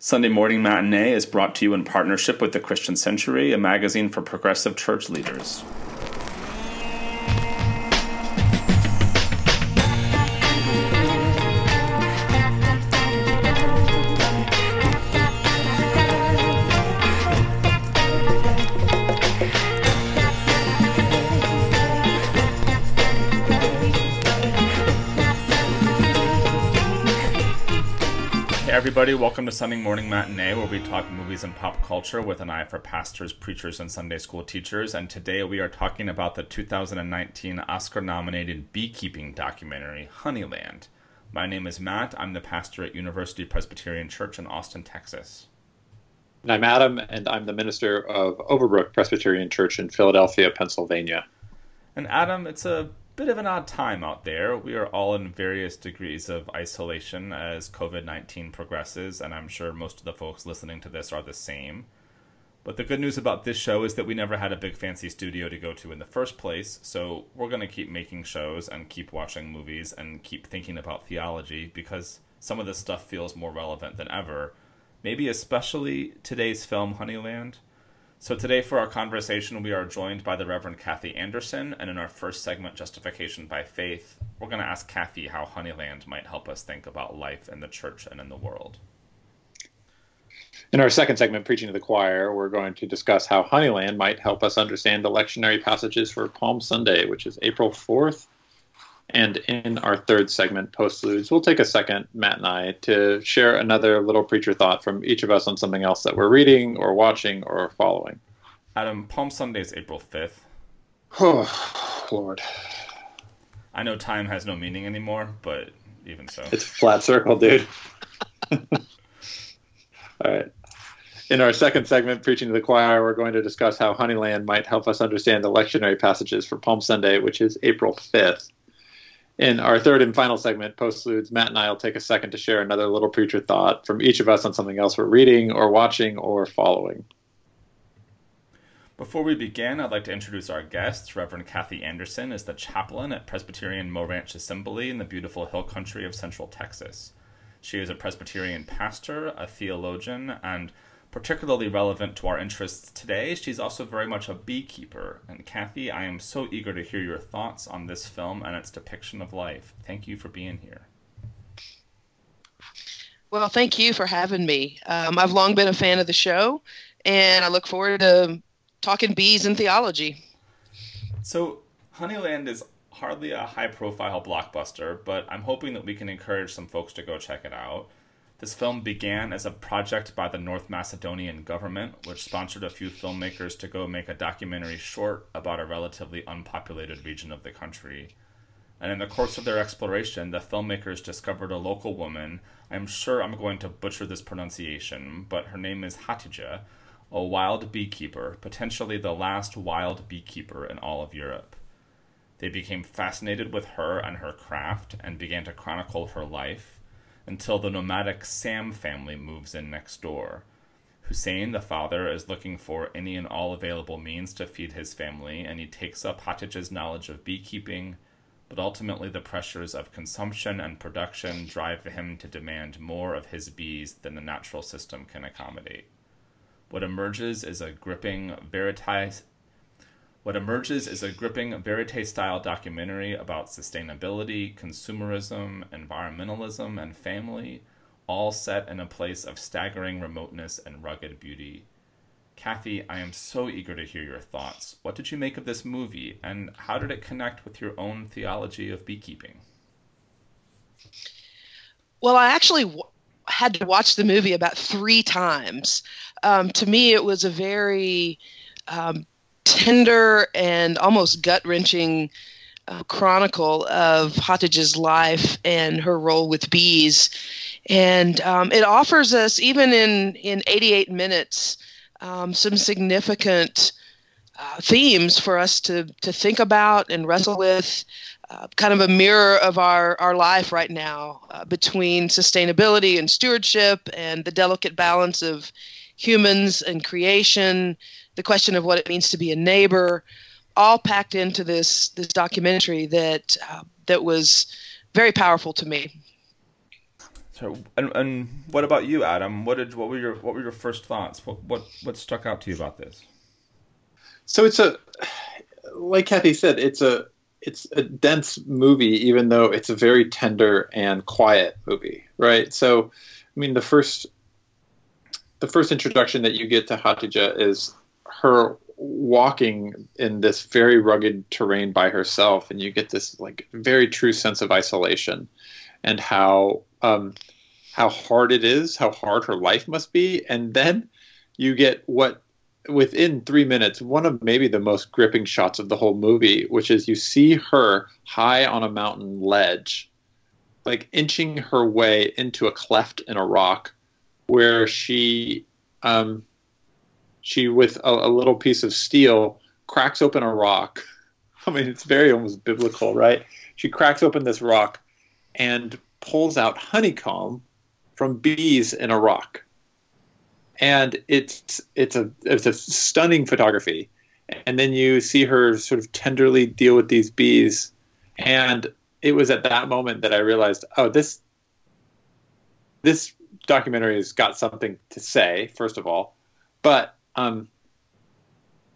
Sunday Morning Matinee is brought to you in partnership with the Christian Century, a magazine for progressive church leaders. Everybody. Welcome to Sunday Morning Matinee, where we talk movies and pop culture with an eye for pastors, preachers, and Sunday school teachers. And today we are talking about the 2019 Oscar nominated beekeeping documentary, Honeyland. My name is Matt. I'm the pastor at University Presbyterian Church in Austin, Texas. And I'm Adam, and I'm the minister of Overbrook Presbyterian Church in Philadelphia, Pennsylvania. And Adam, it's a bit of an odd time out there. We are all in various degrees of isolation as COVID 19 progresses, and I'm sure most of the folks listening to this are the same. But the good news about this show is that we never had a big fancy studio to go to in the first place, so we're going to keep making shows and keep watching movies and keep thinking about theology because some of this stuff feels more relevant than ever. Maybe especially today's film, Honeyland. So, today for our conversation, we are joined by the Reverend Kathy Anderson, and in our first segment, Justification by Faith, we're going to ask Kathy how Honeyland might help us think about life in the church and in the world. In our second segment, Preaching to the Choir, we're going to discuss how Honeyland might help us understand the lectionary passages for Palm Sunday, which is April 4th and in our third segment, Postludes, we'll take a second, Matt and I, to share another little preacher thought from each of us on something else that we're reading or watching or following. Adam, Palm Sunday is April 5th. Oh, Lord. I know time has no meaning anymore, but even so. It's a flat circle, dude. All right. In our second segment, Preaching to the Choir, we're going to discuss how Honeyland might help us understand the lectionary passages for Palm Sunday, which is April 5th. In our third and final segment, Postludes, Matt and I will take a second to share another little preacher thought from each of us on something else we're reading or watching or following. Before we begin, I'd like to introduce our guests. Reverend Kathy Anderson is the chaplain at Presbyterian Mo Ranch Assembly in the beautiful hill country of central Texas. She is a Presbyterian pastor, a theologian, and particularly relevant to our interests today, she's also very much a beekeeper. And Kathy, I am so eager to hear your thoughts on this film and its depiction of life. Thank you for being here. Well, thank you for having me. Um, I've long been a fan of the show, and I look forward to talking bees and theology. So, Honeyland is hardly a high profile blockbuster, but I'm hoping that we can encourage some folks to go check it out. This film began as a project by the North Macedonian government, which sponsored a few filmmakers to go make a documentary short about a relatively unpopulated region of the country. And in the course of their exploration, the filmmakers discovered a local woman. I'm sure I'm going to butcher this pronunciation, but her name is Hatija, a wild beekeeper, potentially the last wild beekeeper in all of Europe. They became fascinated with her and her craft and began to chronicle her life until the nomadic Sam family moves in next door. Hussein, the father, is looking for any and all available means to feed his family, and he takes up Hatice's knowledge of beekeeping, but ultimately the pressures of consumption and production drive him to demand more of his bees than the natural system can accommodate. What emerges is a gripping verite what emerges is a gripping verite style documentary about sustainability, consumerism, environmentalism, and family, all set in a place of staggering remoteness and rugged beauty. Kathy, I am so eager to hear your thoughts. What did you make of this movie, and how did it connect with your own theology of beekeeping? Well, I actually w- had to watch the movie about three times. Um, to me, it was a very um, tender and almost gut wrenching uh, chronicle of Hatice's life and her role with bees. And um, it offers us, even in, in 88 minutes, um, some significant uh, themes for us to, to think about and wrestle with. Uh, kind of a mirror of our, our life right now uh, between sustainability and stewardship and the delicate balance of humans and creation the question of what it means to be a neighbor, all packed into this this documentary that uh, that was very powerful to me. So, and, and what about you, Adam? What did what were your what were your first thoughts? What what what struck out to you about this? So it's a like Kathy said, it's a it's a dense movie, even though it's a very tender and quiet movie, right? So, I mean, the first the first introduction that you get to Hatija is her walking in this very rugged terrain by herself, and you get this like very true sense of isolation and how um, how hard it is, how hard her life must be, and then you get what within three minutes one of maybe the most gripping shots of the whole movie, which is you see her high on a mountain ledge, like inching her way into a cleft in a rock, where she um, she with a, a little piece of steel cracks open a rock. I mean, it's very almost biblical, right? She cracks open this rock and pulls out honeycomb from bees in a rock. And it's it's a it's a stunning photography. And then you see her sort of tenderly deal with these bees. And it was at that moment that I realized, oh, this this documentary has got something to say, first of all. But um,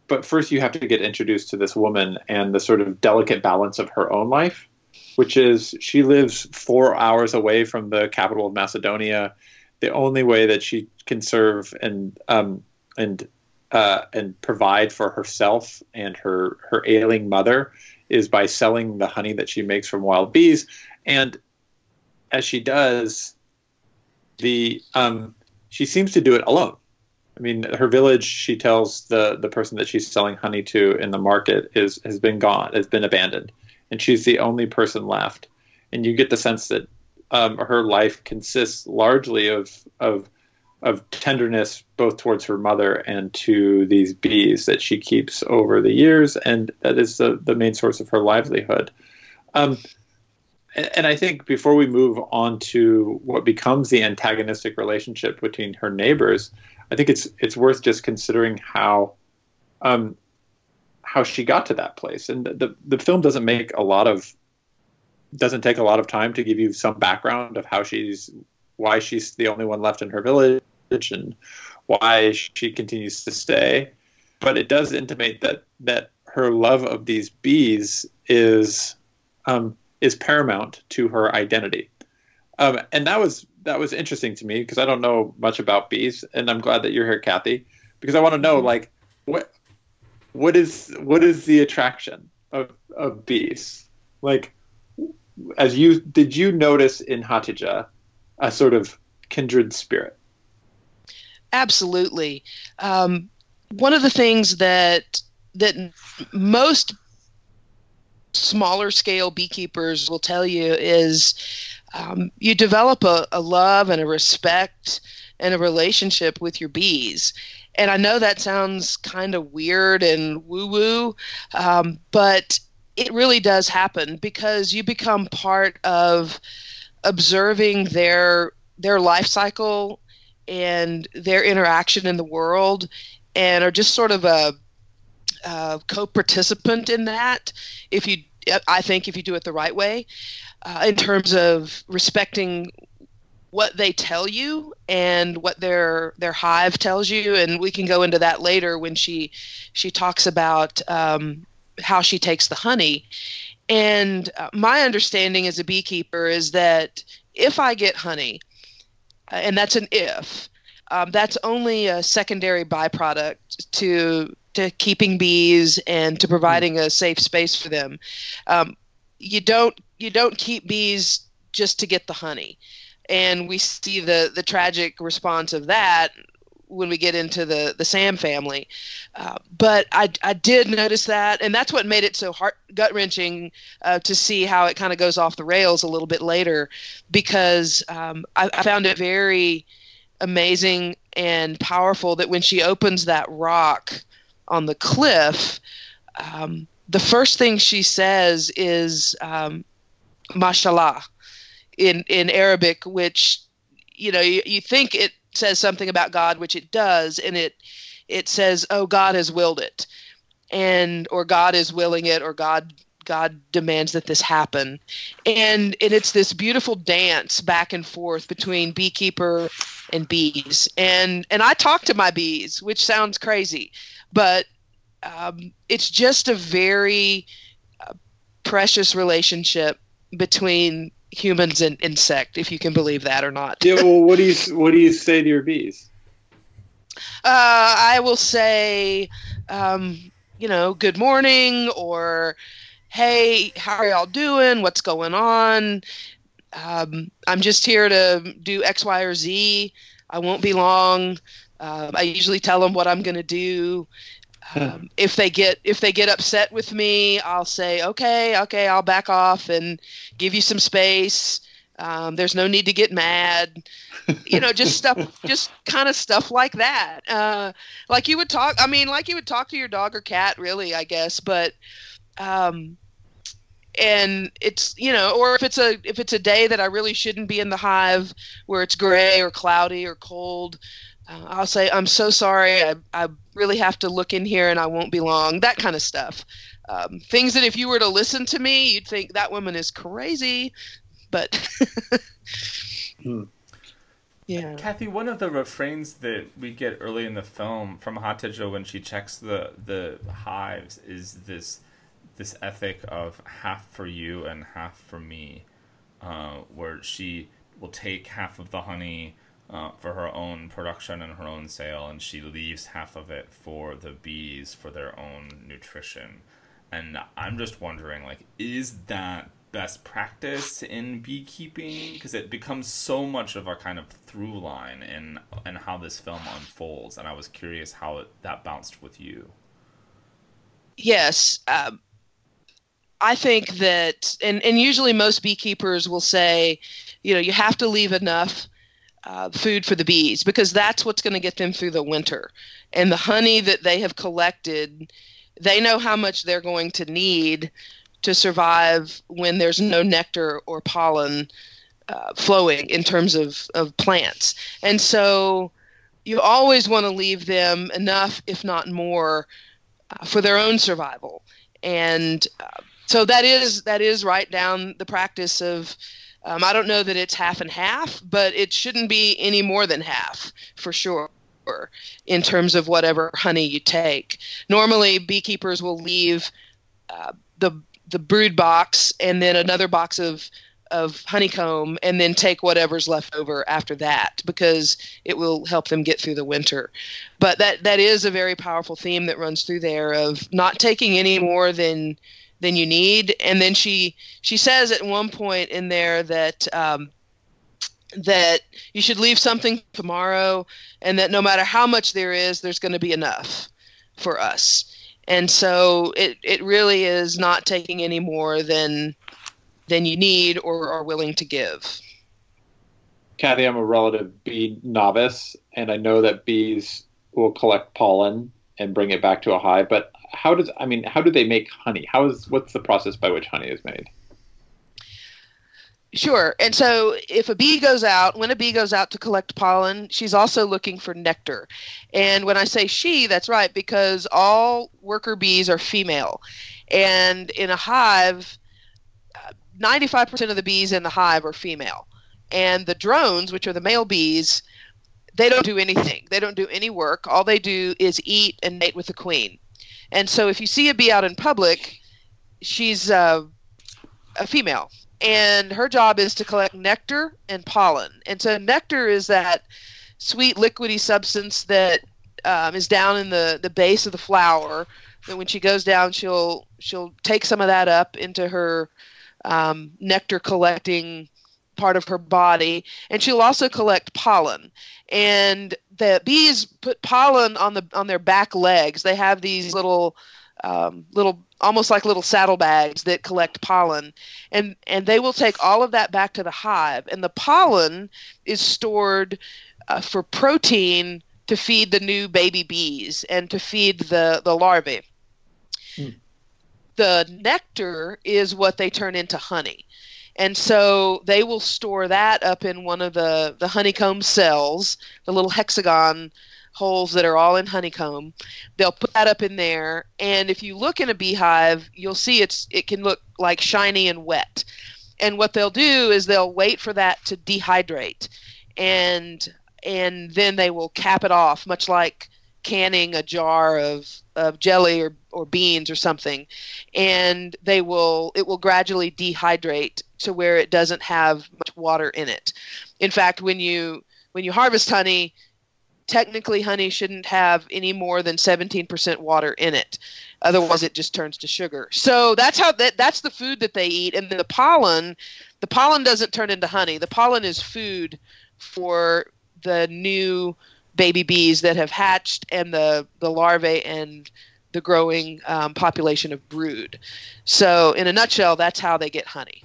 but first you have to get introduced to this woman and the sort of delicate balance of her own life which is she lives four hours away from the capital of Macedonia. The only way that she can serve and um, and uh, and provide for herself and her her ailing mother is by selling the honey that she makes from wild bees. And as she does, the um, she seems to do it alone. I mean, her village. She tells the the person that she's selling honey to in the market is has been gone, has been abandoned and she's the only person left. And you get the sense that um, her life consists largely of of of tenderness both towards her mother and to these bees that she keeps over the years, and that is the, the main source of her livelihood. Um, and I think before we move on to what becomes the antagonistic relationship between her neighbors, I think it's it's worth just considering how um, how she got to that place. And the the film doesn't make a lot of doesn't take a lot of time to give you some background of how she's why she's the only one left in her village and why she continues to stay. But it does intimate that that her love of these bees is um, is paramount to her identity. Um, and that was that was interesting to me because I don't know much about bees, and I'm glad that you're here, Kathy, because I want to know like what what is what is the attraction of of bees? Like, as you did you notice in Hatija a sort of kindred spirit? Absolutely. Um, one of the things that that most smaller scale beekeepers will tell you is um, you develop a, a love and a respect and a relationship with your bees. And I know that sounds kind of weird and woo woo, um, but it really does happen because you become part of observing their their life cycle and their interaction in the world and are just sort of a, a co-participant in that if you i think if you do it the right way uh, in terms of respecting what they tell you and what their their hive tells you. And we can go into that later when she she talks about um, how she takes the honey. And uh, my understanding as a beekeeper is that if i get honey uh, and that's an if um, that's only a secondary byproduct to to keeping bees and to providing a safe space for them. Um, you don't you don't keep bees just to get the honey. And we see the the tragic response of that when we get into the the Sam family. Uh, but I I did notice that, and that's what made it so heart gut wrenching uh, to see how it kind of goes off the rails a little bit later, because um, I, I found it very amazing and powerful that when she opens that rock on the cliff. Um, the first thing she says is um, mashallah in in Arabic, which you know you, you think it says something about God, which it does, and it it says, "Oh, God has willed it," and or God is willing it, or God God demands that this happen. And and it's this beautiful dance back and forth between beekeeper and bees. And and I talk to my bees, which sounds crazy, but um, it's just a very uh, precious relationship between humans and insect, if you can believe that or not. yeah. Well, what do you what do you say to your bees? Uh, I will say, um, you know, good morning or hey, how are y'all doing? What's going on? Um, I'm just here to do X, Y, or Z. I won't be long. Uh, I usually tell them what I'm going to do. Um, if they get if they get upset with me, I'll say, okay, okay, I'll back off and give you some space. Um, there's no need to get mad. You know, just stuff, just kind of stuff like that. Uh, like you would talk. I mean, like you would talk to your dog or cat, really, I guess. But um, and it's you know or if it's a if it's a day that i really shouldn't be in the hive where it's gray or cloudy or cold uh, i'll say i'm so sorry. I, I really have to look in here and i won't be long that kind of stuff. Um, things that if you were to listen to me you'd think that woman is crazy but Hmm. yeah. Kathy, one of the refrains that we get early in the film from Hatijo when she checks the the hives is this this ethic of half for you and half for me, uh, where she will take half of the honey uh, for her own production and her own sale, and she leaves half of it for the bees for their own nutrition. And I'm just wondering, like, is that best practice in beekeeping? Because it becomes so much of a kind of through line in in how this film unfolds, and I was curious how it, that bounced with you. yes um, i think that and, and usually most beekeepers will say you know you have to leave enough uh, food for the bees because that's what's going to get them through the winter and the honey that they have collected they know how much they're going to need to survive when there's no nectar or pollen uh, flowing in terms of, of plants and so you always want to leave them enough if not more uh, for their own survival. And uh, so that is that is right down the practice of. Um, I don't know that it's half and half, but it shouldn't be any more than half for sure in terms of whatever honey you take. Normally, beekeepers will leave uh, the the brood box and then another box of of honeycomb and then take whatever's left over after that because it will help them get through the winter. But that that is a very powerful theme that runs through there of not taking any more than than you need. And then she she says at one point in there that um, that you should leave something tomorrow, and that no matter how much there is, there's going to be enough for us. And so it it really is not taking any more than than you need or are willing to give. Kathy, I'm a relative bee novice, and I know that bees will collect pollen and bring it back to a hive. But how does I mean, how do they make honey? How is what's the process by which honey is made? Sure. And so if a bee goes out, when a bee goes out to collect pollen, she's also looking for nectar. And when I say she, that's right, because all worker bees are female. And in a hive, uh, 95% of the bees in the hive are female. And the drones, which are the male bees, they don't do anything. They don't do any work. All they do is eat and mate with the queen. And so if you see a bee out in public, she's uh, a female and her job is to collect nectar and pollen. And so nectar is that sweet liquidy substance that um, is down in the, the base of the flower. That when she goes down, she'll she'll take some of that up into her um, nectar collecting part of her body, and she'll also collect pollen. And the bees put pollen on the on their back legs. They have these little um, little almost like little saddlebags that collect pollen and and they will take all of that back to the hive and the pollen is stored uh, for protein to feed the new baby bees and to feed the the larvae Hmm. the nectar is what they turn into honey and so they will store that up in one of the the honeycomb cells the little hexagon holes that are all in honeycomb. They'll put that up in there, and if you look in a beehive, you'll see it's it can look like shiny and wet. And what they'll do is they'll wait for that to dehydrate, and and then they will cap it off, much like canning a jar of, of jelly or, or beans or something and they will it will gradually dehydrate to where it doesn't have much water in it. In fact when you when you harvest honey technically honey shouldn't have any more than 17% water in it. Otherwise it just turns to sugar. So that's how that that's the food that they eat. And the pollen the pollen doesn't turn into honey. The pollen is food for the new baby bees that have hatched and the the larvae and the growing um, population of brood so in a nutshell that's how they get honey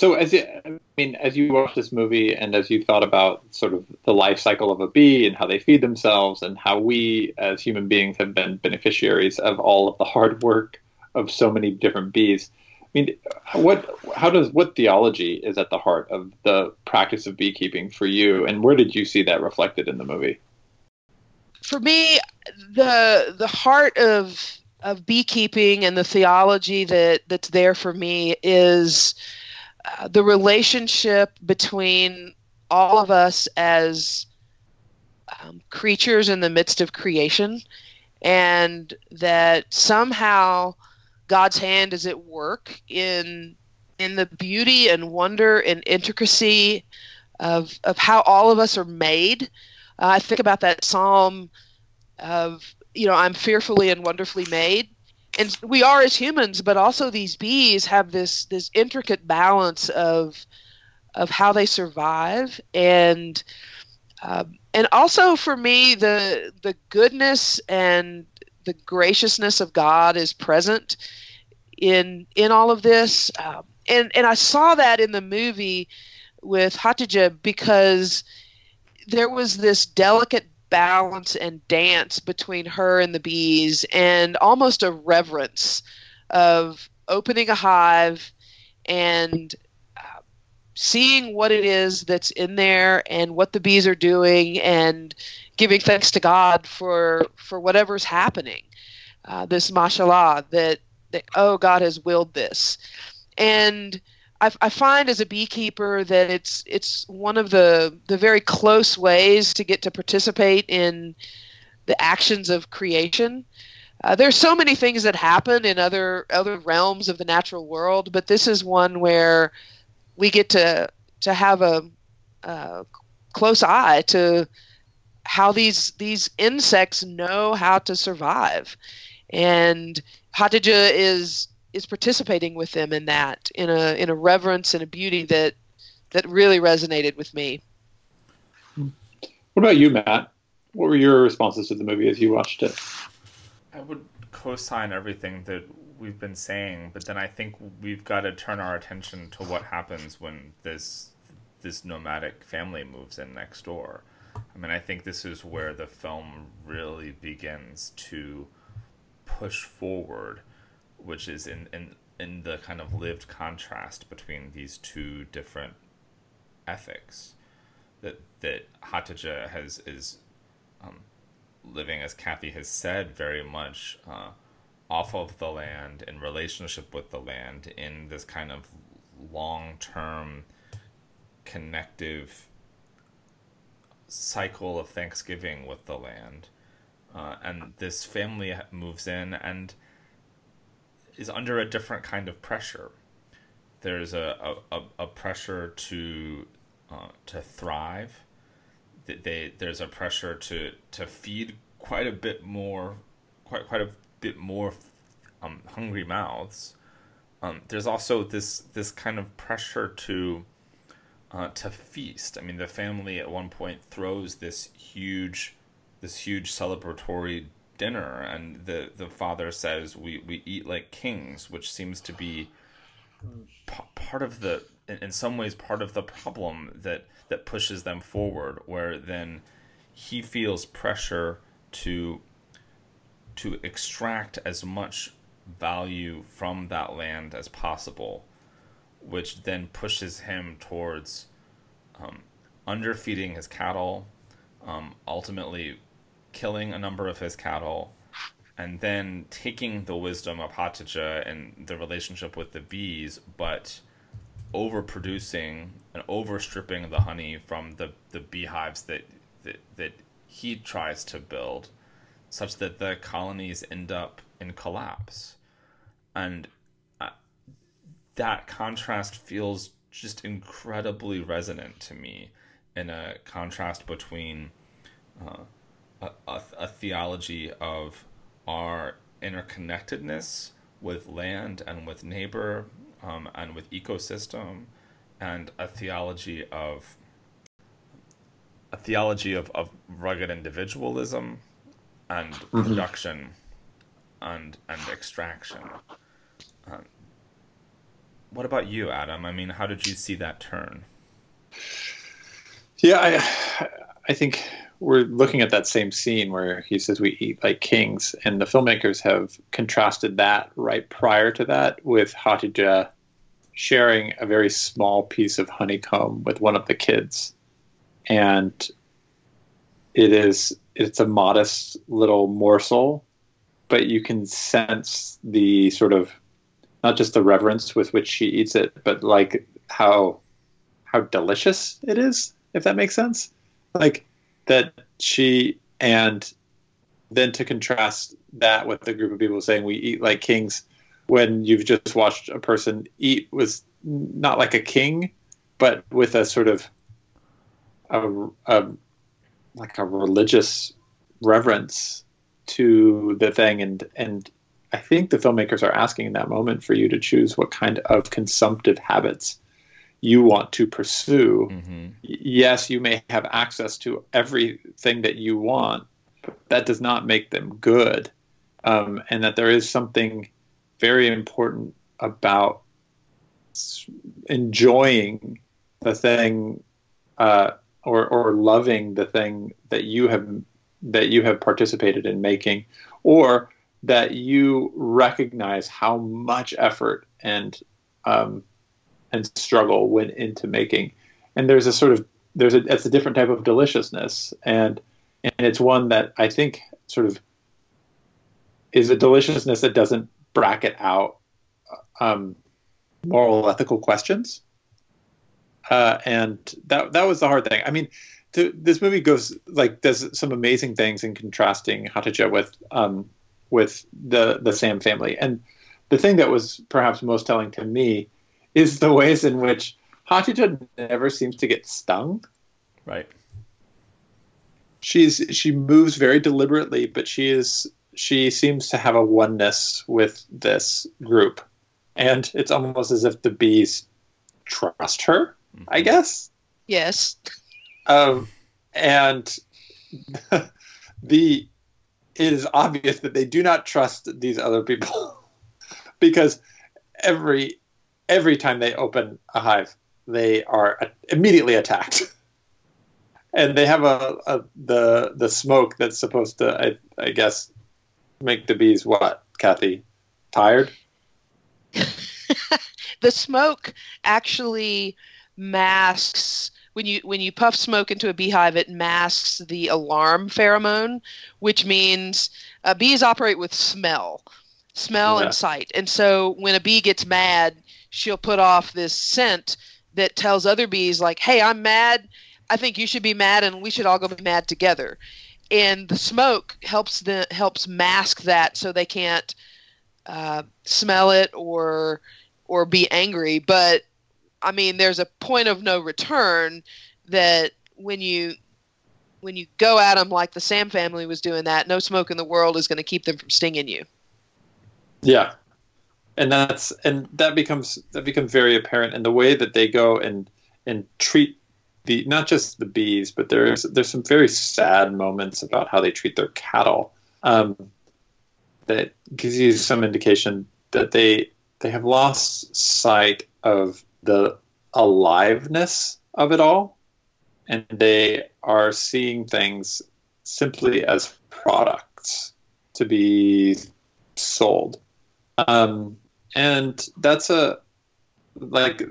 so as it, I mean, as you watch this movie and as you thought about sort of the life cycle of a bee and how they feed themselves and how we as human beings have been beneficiaries of all of the hard work of so many different bees. I mean, what how does what theology is at the heart of the practice of beekeeping for you, and where did you see that reflected in the movie? For me, the the heart of of beekeeping and the theology that that's there for me is uh, the relationship between all of us as um, creatures in the midst of creation, and that somehow God's hand is at work in in the beauty and wonder and intricacy of of how all of us are made. Uh, I think about that psalm of you know I'm fearfully and wonderfully made and we are as humans, but also these bees have this this intricate balance of of how they survive and um, and also for me the the goodness and the graciousness of God is present in in all of this. Um, and and I saw that in the movie with Hatija because there was this delicate balance and dance between her and the bees and almost a reverence of opening a hive and uh, seeing what it is that's in there and what the bees are doing and giving thanks to God for for whatever's happening. Uh, this mashallah that, that oh God has willed this, and I, I find as a beekeeper that it's it's one of the the very close ways to get to participate in the actions of creation. Uh, there's so many things that happen in other other realms of the natural world, but this is one where we get to to have a, a close eye to how these these insects know how to survive, and Hatice is is participating with them in that in a in a reverence and a beauty that that really resonated with me. What about you, Matt? What were your responses to the movie as you watched it? I would co-sign everything that we've been saying, but then I think we've got to turn our attention to what happens when this this nomadic family moves in next door. I mean, I think this is where the film really begins to push forward which is in, in in the kind of lived contrast between these two different ethics that that Hatice has is um, living as Kathy has said very much uh, off of the land in relationship with the land in this kind of long term connective cycle of Thanksgiving with the land. Uh, and this family moves in and is under a different kind of pressure. There's a, a, a pressure to uh, to thrive. They, there's a pressure to, to feed quite a bit more, quite quite a bit more um, hungry mouths. Um, there's also this this kind of pressure to uh, to feast. I mean, the family at one point throws this huge this huge celebratory dinner and the the father says we we eat like kings which seems to be p- part of the in, in some ways part of the problem that that pushes them forward where then he feels pressure to to extract as much value from that land as possible which then pushes him towards um, underfeeding his cattle um, ultimately killing a number of his cattle, and then taking the wisdom of Hatija and the relationship with the bees, but overproducing and overstripping the honey from the, the beehives that, that that he tries to build, such that the colonies end up in collapse, and that contrast feels just incredibly resonant to me in a contrast between uh, a, a, a theology of our interconnectedness with land and with neighbor um, and with ecosystem and a theology of a theology of, of rugged individualism and Mhm. production and and extraction. Um, what about you, Adam? I mean, how did you see that turn? Yeah, I, I think we're looking at that same scene where he says we eat like kings, and the filmmakers have contrasted that right prior to that with Hatija sharing a very small piece of honeycomb with one of the kids, and it is it's a modest little morsel, but you can sense the sort of not just the reverence with which she eats it, but like how how delicious it is, if that makes sense. Like that she and then to contrast that with the group of people saying we eat like kings when you've just watched a person eat was not like a king, but with a sort of a, a like a religious reverence to the thing and and I think the filmmakers are asking in that moment for you to choose what kind of consumptive habits you want to pursue. Mm-hmm. Yes, you may have access to everything that you want, but that does not make them good. Um, and that there is something very important about enjoying the thing uh, or, or loving the thing that you have that you have participated in making, or that you recognize how much effort and um, and struggle went into making. And there's a sort of there's a it's a different type of deliciousness, and and it's one that I think sort of is a deliciousness that doesn't bracket out um, moral ethical questions. Uh, and that that was the hard thing. I mean, to, this movie goes like does some amazing things in contrasting Hatija with um, with the the Sam family. And the thing that was perhaps most telling to me is the ways in which Hatija never seems to get stung. Right. She's she moves very deliberately, but she is she seems to have a oneness with this group, and it's almost as if the bees trust her. I guess. Yes. Um, and the it is obvious that they do not trust these other people. Because every every time they open a hive, they are immediately attacked, and they have a, a the the smoke that's supposed to, I, I guess, make the bees what, Kathy, tired. the smoke actually masks when you when you puff smoke into a beehive it masks the alarm pheromone which means uh, bees operate with smell smell Yeah. and sight. And so when a bee gets mad she'll put off this scent that tells other bees like hey i'm mad. I think you should be mad and we should all go be mad together. And the smoke helps the helps mask that so they can't uh, smell it or or be angry. But i mean there's a point of no return that when you when you go at them like the sam family was doing that no smoke in the world is going to keep them from stinging you Yeah, and that's and that becomes that becomes very apparent in the way that they go and and treat the not just the bees, but there's there's some very sad moments about how they treat their cattle. Um, that gives you some indication that they they have lost sight of the aliveness of it all, and they are seeing things simply as products to be sold. Um, and that's a like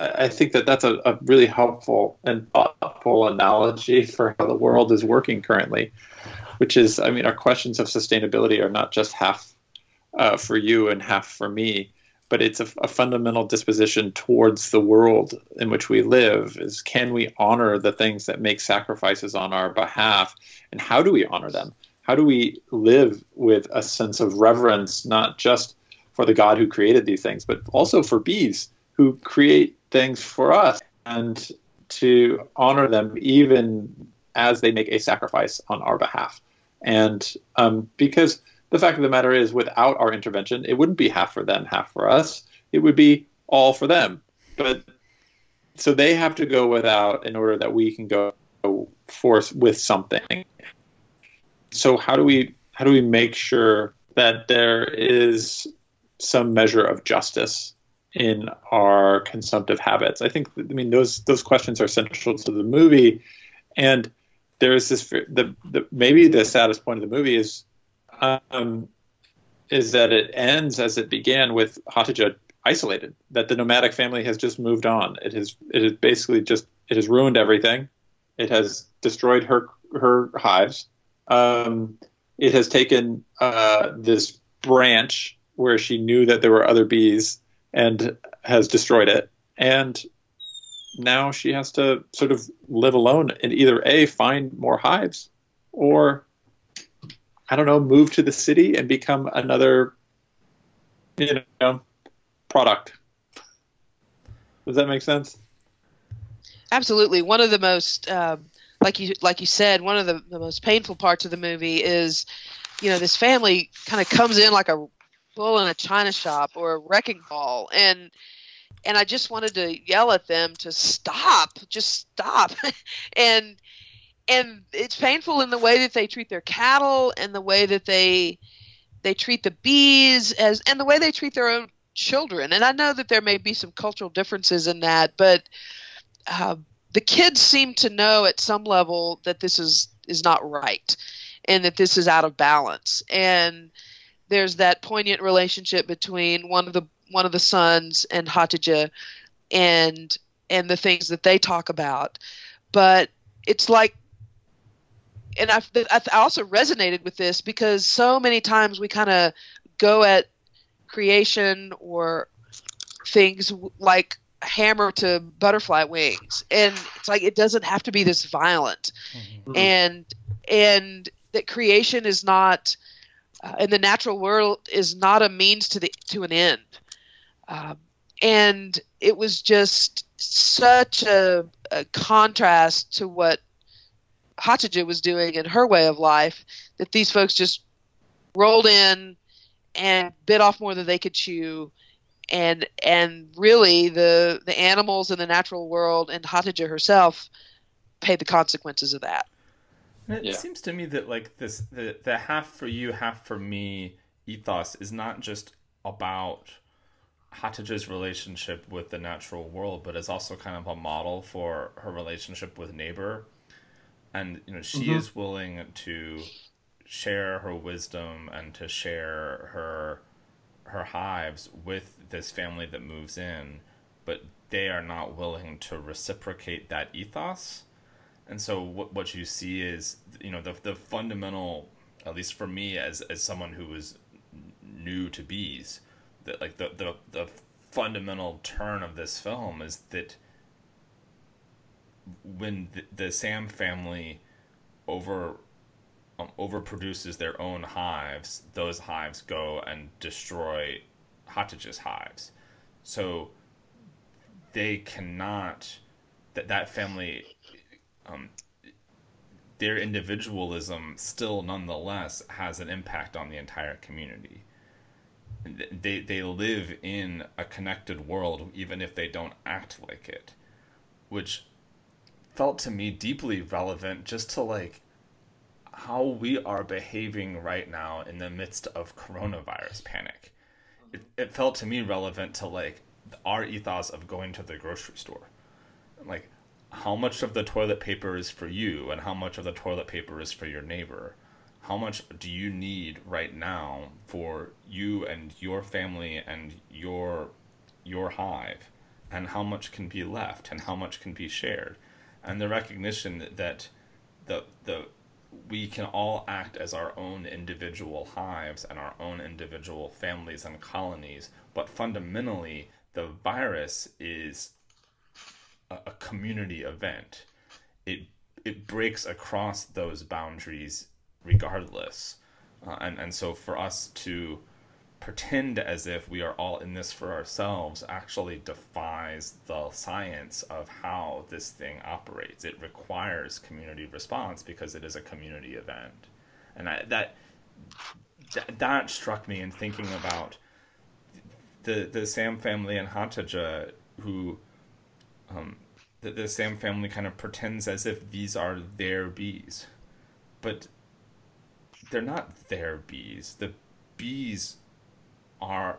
I think that that's a, a, really helpful and thoughtful analogy for how the world is working currently, which is, I mean, our questions of sustainability are not just half uh, for you and half for me, but it's a, a, fundamental disposition towards the world in which we live. Is can we honor the things that make sacrifices on our behalf, and how do we honor them? How do we live with a sense of reverence, not just for the God who created these things, but also for bees who create things for us and to honor them even as they make a sacrifice on our behalf. And um, because the fact of the matter is, without our intervention, it wouldn't be half for them, half for us. It would be all for them. But so they have to go without in order that we can go forth with something. So how do we how do we make sure that there is some measure of justice in our consumptive habits. I think I mean those those questions are central to the movie, and there's this the, the maybe the saddest point of the movie is um, is that it ends as it began with Hathija isolated. That the nomadic family has just moved on. It has it has basically just it has ruined everything. It has destroyed her her hives. Um, it has taken uh, this branch where she knew that there were other bees and has destroyed it. And now she has to sort of live alone and either A, find more hives or, I don't know, move to the city and become another, you know, product. Does that make sense? Absolutely. One of the most, uh, like you like you said, one of the, the most painful parts of the movie is, you know, this family kind of comes in like a bull in a china shop or a wrecking ball and and I just wanted to yell at them to stop, just stop. and and it's painful in the way that they treat their cattle and the way that they they treat the bees as and the way they treat their own children. And I know that there may be some cultural differences in that, but uh, the kids seem to know at some level that this is is not right and that this is out of balance. And there's that poignant relationship between one of the one of the sons and Hatija and and the things that they talk about. But it's like and I, I also resonated with this because so many times we kind of go at creation or things like hammer to butterfly wings and it's like it doesn't have to be this violent mm-hmm. and and that creation is not uh, and the natural world is not a means to the to an end. Um, and it was just such a, a contrast to what Hathija was doing in her way of life that these folks just rolled in and bit off more than they could chew and and really the the animals in the natural world and Hathija herself paid the consequences of that. It yeah. seems to me that like this the the half for you, half for me ethos is not just about Hathija's relationship with the natural world, but is also kind of a model for her relationship with neighbor. And you know, she mm-hmm. is willing to share her wisdom and to share her her hives with this family that moves in, but they are not willing to reciprocate that ethos and so what what you see is you know the the fundamental at least for me as as someone who was new to bees that like the the the fundamental turn of this film is that when the, the Sam family over um, overproduces their own hives, those hives go and destroy Hathija's hives. So they cannot that that family um, their individualism still nonetheless has an impact on the entire community. They they live in a connected world even if they don't act like it, which felt to me deeply relevant just to like how we are behaving right now in the midst of coronavirus panic. It, it felt to me relevant to like our ethos of going to the grocery store. Like how much of the toilet paper is for you and how much of the toilet paper is for your neighbor how much do you need right now for you and your family and your your hive and how much can be left and how much can be shared and the recognition that the the we can all act as our own individual hives and our own individual families and colonies but fundamentally the virus is a, a community event. It it breaks across those boundaries regardless. Uh, and and so for us to pretend as if we are all in this for ourselves actually defies the science of how this thing operates. It requires community response because it is a community event. And I, that, that struck me in thinking about the the Sam family and Hatidze who um, the, the Sam family kind of pretends as if these are their bees. But they're not their bees. The bees are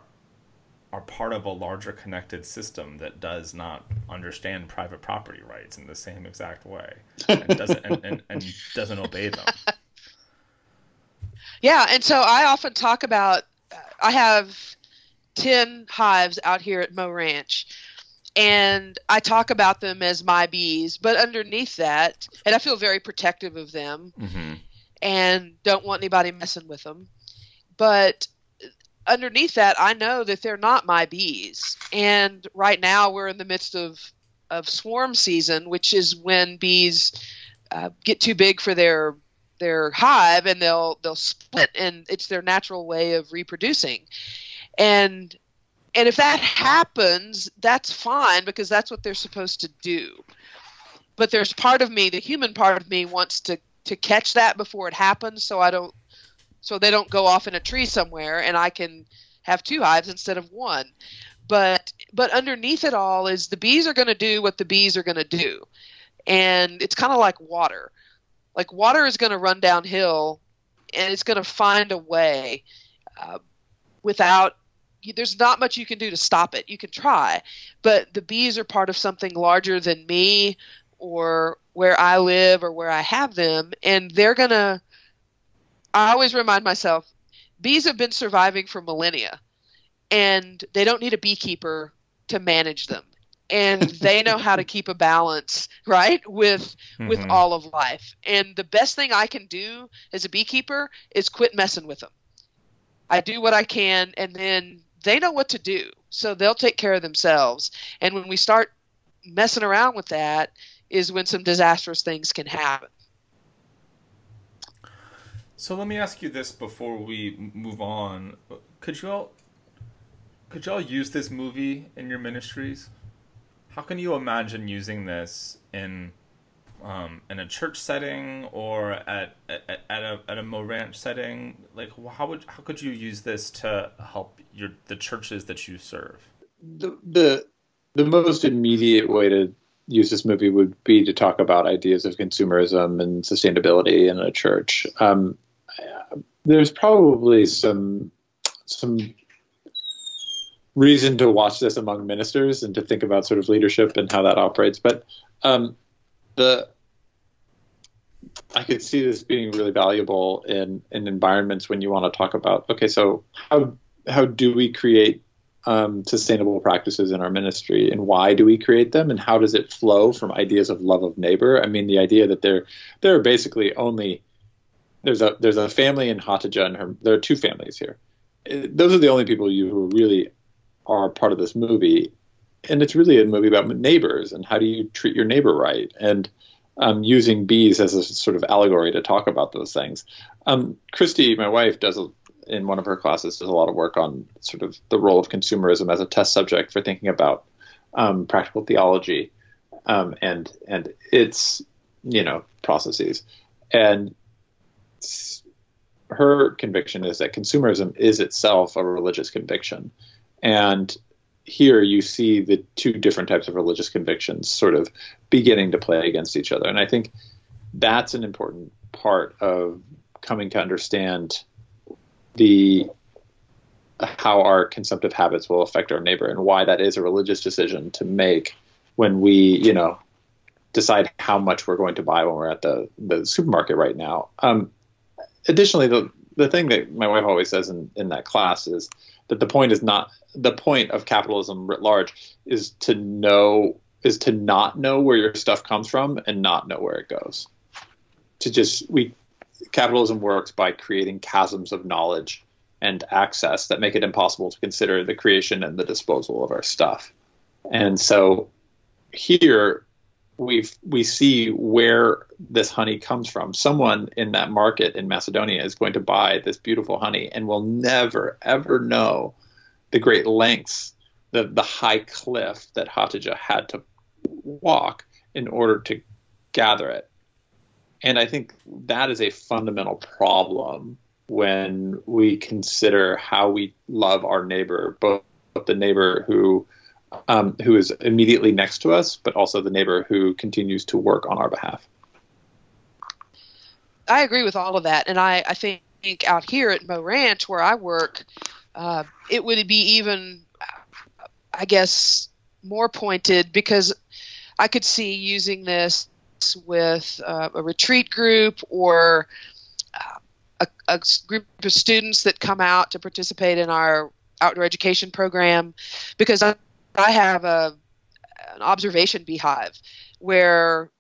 are part of a larger connected system that does not understand private property rights in the same exact way and doesn't and, and, and doesn't obey them yeah and so i often talk about i have 10 hives out here at mo ranch and i talk about them as my bees but underneath that and i feel very protective of them mm-hmm. and don't want anybody messing with them but underneath that, I know that they're not my bees. And right now, we're in the midst of of swarm season, which is when bees uh, get too big for their their hive and they'll they'll split, and it's their natural way of reproducing. And and if that happens, that's fine because that's what they're supposed to do. But there's part of me, the human part of me, wants to to catch that before it happens, so I don't so they don't go off in a tree somewhere and I can have two hives instead of one. But but underneath it all is the bees are going to do what the bees are going to do. And it's kind of like water. Like water is going to run downhill and it's going to find a way uh, without there's not much you can do to stop it. You can try, but the bees are part of something larger than me or where I live or where I have them, and they're gonna I always remind myself bees have been surviving for millennia and they don't need a beekeeper to manage them. And they know how to keep a balance right with mm-hmm. with all of life. And the best thing i can do as a beekeeper is quit messing with them. I do what i can and then they know what to do. So they'll take care of themselves. And when we start messing around with that is when some disastrous things can happen so let me ask you this before we move on. Could you all could y'all use this movie in your ministries? How can you imagine using this in um, in a church setting or at, at, at a at a Mo Ranch setting? Like, how would how could you use this to help your the churches that you serve? The the the most immediate way to use this movie would be to talk about ideas of consumerism and sustainability in a church. Um, there's probably some some reason to watch this among ministers and to think about sort of leadership and how that operates. But um, the I could see this being really valuable in in environments when you want to talk about okay, so how how do we create um, sustainable practices in our ministry and why do we create them and how does it flow from ideas of love of neighbor? I mean, the idea that there there are basically only there's a there's a family in Hatidze and her. There are two families here. Those are the only people you who really are part of this movie, and it's really a movie about neighbors and how do you treat your neighbor right, and um, using bees as a sort of allegory to talk about those things. Um, Christy, my wife, does a, in one of her classes does a lot of work on sort of the role of consumerism as a test subject for thinking about um, practical theology um, and and its you know processes and her conviction is that consumerism is itself a religious conviction. And here you see the two different types of religious convictions sort of beginning to play against each other. And I think that's an important part of coming to understand the how our consumptive habits will affect our neighbor and why that is a religious decision to make when we, you know, decide how much we're going to buy when we're at the, the supermarket right now. Um, additionally, the the thing that my wife always says in, in that class is that the point is not the point of capitalism writ large is to know is to not know where your stuff comes from and not know where it goes. To just we capitalism works by creating chasms of knowledge and access that make it impossible to consider the creation and the disposal of our stuff. And so here we we see where this honey comes from. Someone in that market in Macedonia is going to buy this beautiful honey and will never ever know the great lengths, the the high cliff that Hatidze had to walk in order to gather it. And I think that is a fundamental problem when we consider how we love our neighbor, both the neighbor who um, who is immediately next to us, but also the neighbor who continues to work on our behalf. I agree with all of that, and I, I think out here at Mo Ranch, where I work, uh, it would be even, I guess, more pointed because I could see using this with uh, a retreat group or uh, a, a, group of students that come out to participate in our outdoor education program. Because I, I have a an observation beehive where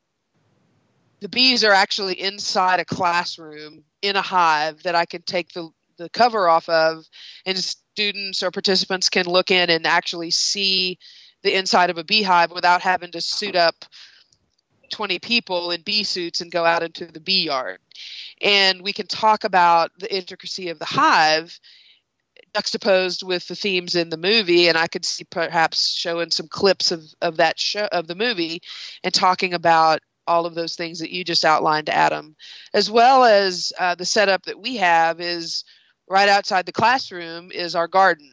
the bees are actually inside a classroom in a hive that I can take the the cover off of and students or participants can look in and actually see the inside of a beehive without having to suit up 20 people in bee suits and go out into the bee yard. And we can talk about the intricacy of the hive juxtaposed with the themes in the movie and i could see perhaps showing some clips of, of that show of the movie and talking about all of those things that you just outlined adam as well as uh, the setup that we have is right outside the classroom is our garden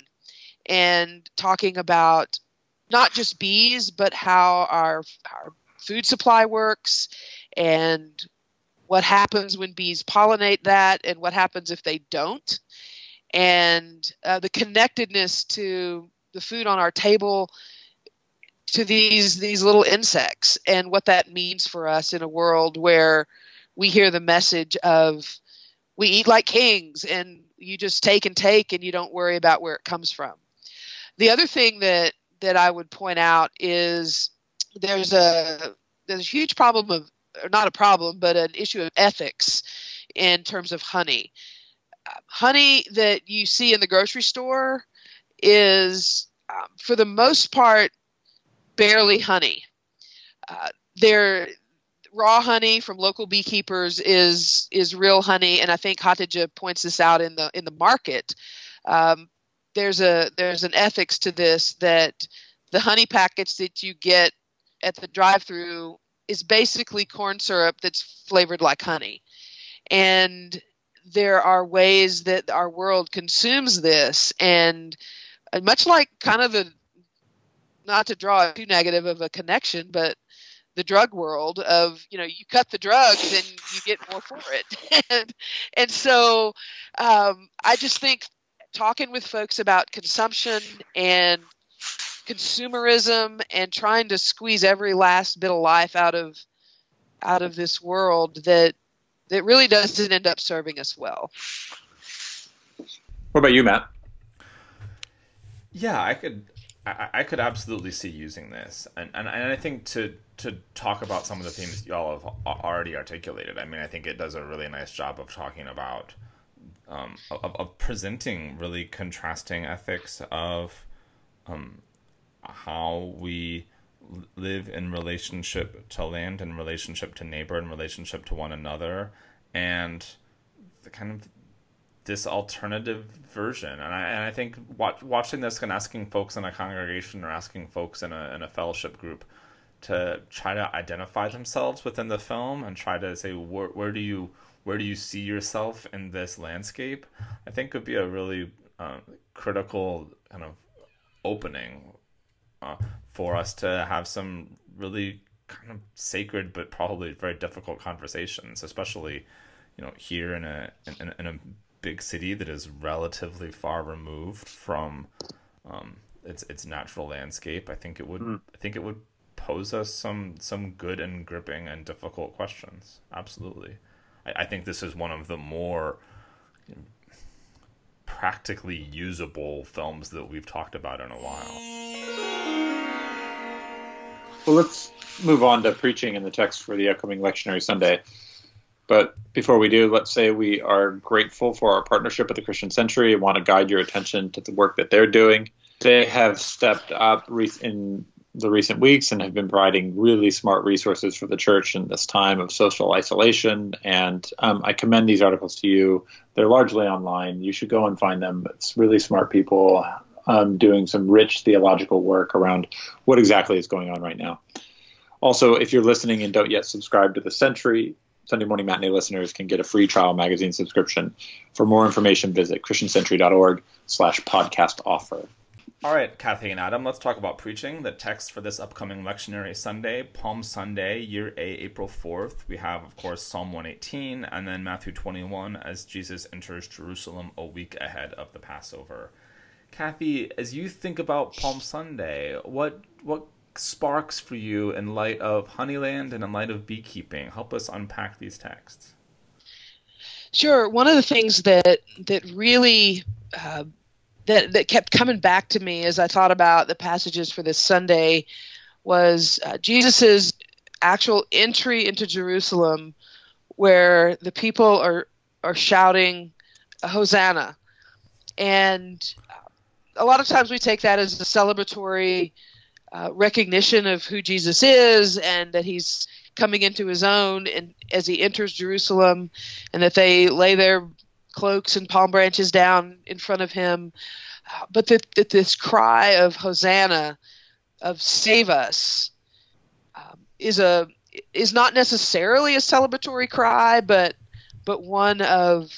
and talking about not just bees, but how our, our food supply works and what happens when bees pollinate that and what happens if they don't. And uh, the connectedness to the food on our table to these these little insects and what that means for us in a world where we hear the message of we eat like kings and you just take and take and you don't worry about where it comes from. The other thing that that I would point out is there's a there's a huge problem of not a problem but an issue of ethics in terms of honey. honey that you see in the grocery store is um, for the most part barely honey. Uh, there raw honey from local beekeepers is is real honey, and I think Hatidze points this out in the in the market. Um, there's a there's an ethics to this that the honey packets that you get at the drive-through is basically corn syrup that's flavored like honey. And there are ways that our world consumes this and much like kind of the not to draw too negative of a connection but the drug world of you know you cut the drug then you get more for it and and so um, i just think talking with folks about consumption and consumerism and trying to squeeze every last bit of life out of out of this world that that really doesn't end up serving us well. What about you, Matt? Yeah, I could I, I could absolutely see using this, and, and and I think to to talk about some of the themes y'all have already articulated. I mean, I think it does a really nice job of talking about um, of, of presenting really contrasting ethics of um, how we live in relationship to land in relationship to neighbor in relationship to one another and the kind of this alternative version. And I, and I think watch, watching this and asking folks in a congregation or asking folks in a, in a fellowship group to try to identify themselves within the film and try to say where, where do you where do you see yourself in this landscape? I think could be a really uh, critical kind of opening uh, for us to have some really kind of sacred but probably very difficult conversations, especially you know here in a in, in a big city that is relatively far removed from um, its its natural landscape. I think it would mm. I think it would pose us some some good and gripping and difficult questions. Absolutely, I, I think this is one of the more practically usable films that we've talked about in a while. Well, let's move on to preaching in the text for the upcoming lectionary Sunday. But before we do, let's say we are grateful for our partnership with the Christian Century and want to guide your attention to the work that they're doing. They have stepped up in the recent weeks and have been providing really smart resources for the church in this time of social isolation. And um, I commend these articles to you. They're largely online. You should go and find them. It's really smart people um, doing some rich theological work around what exactly is going on right now. Also, if you're listening and don't yet subscribe to the Century, Sunday Morning Matinee listeners can get a free trial magazine subscription. For more information, visit christiancentury.org slash podcast offer. All right, Kathy and Adam, let's talk about preaching. The text for this upcoming lectionary Sunday, Palm Sunday, year A, April 4th. We have, of course, Psalm 118 and then Matthew 21 as Jesus enters Jerusalem a week ahead of the Passover. Kathy, as you think about Palm Sunday, what what sparks for you in light of Honeyland and in light of beekeeping? Help us unpack these texts. Sure. One of the things that that really uh, that that kept coming back to me as I thought about the passages for this Sunday was uh, Jesus's actual entry into Jerusalem, where the people are are shouting Hosanna, and a lot of times we take that as a celebratory uh, recognition of who Jesus is and that he's coming into his own and as he enters Jerusalem and that they lay their cloaks and palm branches down in front of him. But that, that this cry of hosanna of save us um, is a is not necessarily a celebratory cry but but one of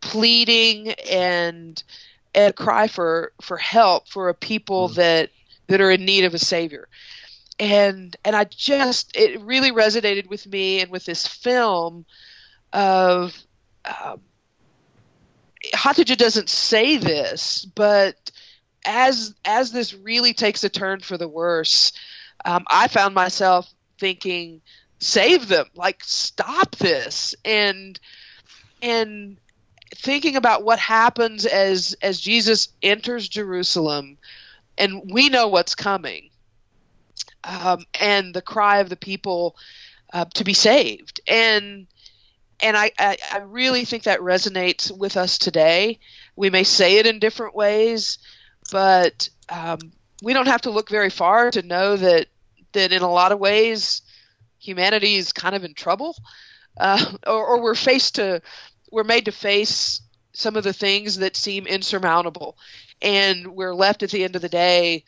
pleading and a cry for for help for a people mm. that that are in need of a savior and and i just it really resonated with me and with this film of um, doesn't say this, but as as this really takes a turn for the worse, um, I found myself thinking, "Save them! Like stop this!" and and thinking about what happens as as Jesus enters Jerusalem and we know what's coming. Um, and the cry of the people uh, to be saved, and and I, I, I really think that resonates with us today. We may say it in different ways, but um, we don't have to look very far to know that that in a lot of ways humanity is kind of in trouble, uh, or, or we're faced to we're made to face some of the things that seem insurmountable and we're left at the end of the day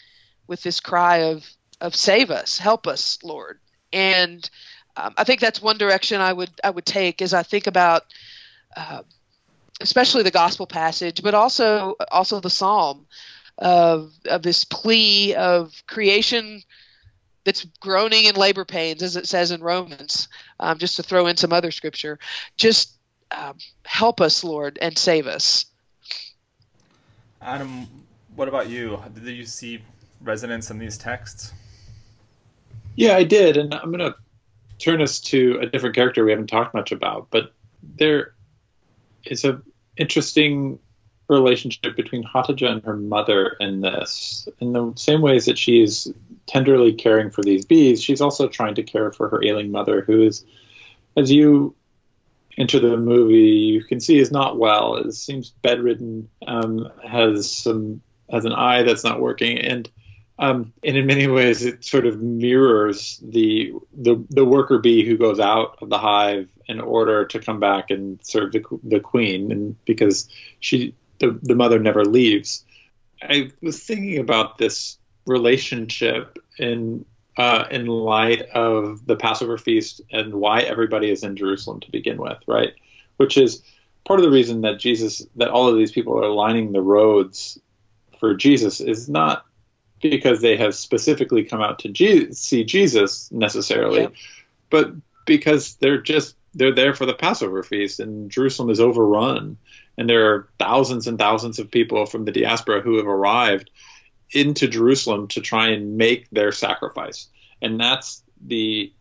with this cry of of save us, help us, Lord. And um, I think that's one direction I would I would take as I think about, uh, especially the gospel passage, but also also the psalm of of this plea of creation that's groaning in labor pains, as it says in Romans. Um, just to throw in some other scripture, just um, help us, Lord, and save us. Adam, what about you? Did you see resonance in these texts? Yeah, I did, and I'm going to turn us to a different character we haven't talked much about, but there is a interesting relationship between Hatidze and her mother in this. In the same ways that she is tenderly caring for these bees, she's also trying to care for her ailing mother, who is, as you into the movie, you can see is not well. It seems bedridden, um, has some has an eye that's not working, and um, and in many ways, it sort of mirrors the, the the worker bee who goes out of the hive in order to come back and serve the the queen, and because she the the mother never leaves. I was thinking about this relationship in uh, in light of the Passover feast and why everybody is in Jerusalem to begin with, right? Which is part of the reason that Jesus, that all of these people are lining the roads for Jesus, is not because they have specifically come out to Je- see Jesus necessarily, yep. but because they're just they're there for the Passover feast, and Jerusalem is overrun, and there are thousands and thousands of people from the diaspora who have arrived into Jerusalem to try and make their sacrifice, and that's the